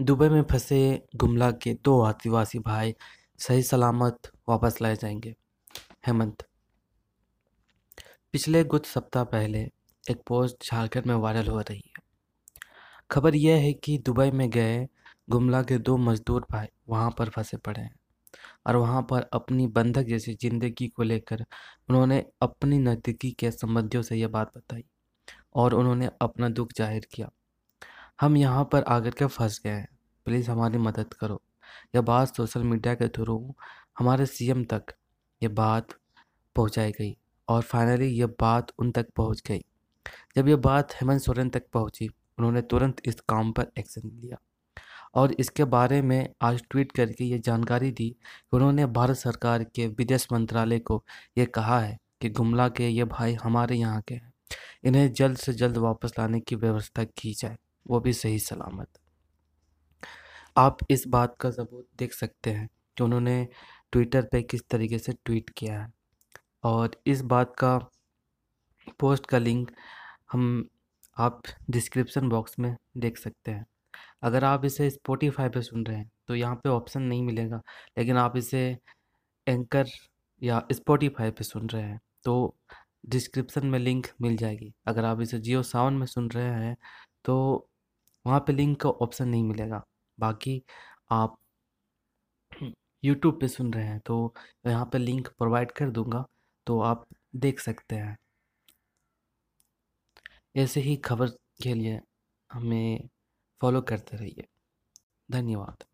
Dubai में फंसे गुमला के दो आदिवासी भाई सही सलामत वापस लाए जाएँगे। हेमंत। पिछले कुछ सप्ताह पहले एक पोस्ट झारखंड में वायरल हो रही है। खबर यह है कि दुबई में गए गुमला के दो मजदूर भाई वहाँ पर फंसे पड़े हैं और वहाँ पर अपनी बंधक जैसी ज़िंदगी को लेकर उन्होंने अपनी नज़दीकी के संबंधियों से यह बात बताई और उन्होंने अपना दुख ज़ाहिर किया। हम यहाँ पर आकर के फंस गए हैं। प्लीज़ हमारी मदद करो। यह बात सोशल मीडिया के थ्रू हमारे सीएम तक ये बात पहुँचाई गई और फाइनली ये बात उन तक पहुँच गई। जब ये बात हेमंत सोरेन तक पहुँची, उन्होंने तुरंत इस काम पर एक्शन लिया और इसके बारे में आज ट्वीट करके ये जानकारी दी कि उन्होंने भारत सरकार के विदेश मंत्रालय को ये कहा है कि गुमला के ये भाई हमारे यहाँ के हैं। इन्हें जल्द से जल्द वापस लाने की व्यवस्था की जाए। वो भी सही सलामत। आप इस बात का सबूत देख सकते हैं कि उन्होंने ट्विटर पे किस तरीके से ट्वीट किया है। और इस बात का पोस्ट का लिंक हम आप डिस्क्रिप्शन बॉक्स में देख सकते हैं। अगर आप इसे स्पोटीफाई पे सुन रहे हैं तो यहाँ पे ऑप्शन नहीं मिलेगा, लेकिन आप इसे एंकर या स्पोटीफाई पे सुन रहे हैं तो डिस्क्रिप्शन में लिंक मिल जाएगी। अगर आप इसे जियो साउंड में सुन रहे हैं तो वहाँ पे लिंक का ऑप्शन नहीं मिलेगा। बाकी आप यूट्यूब पे सुन रहे हैं तो यहाँ पे लिंक प्रोवाइड कर दूँगा तो आप देख सकते हैं। ऐसे ही खबर के लिए हमें फॉलो करते रहिए। धन्यवाद।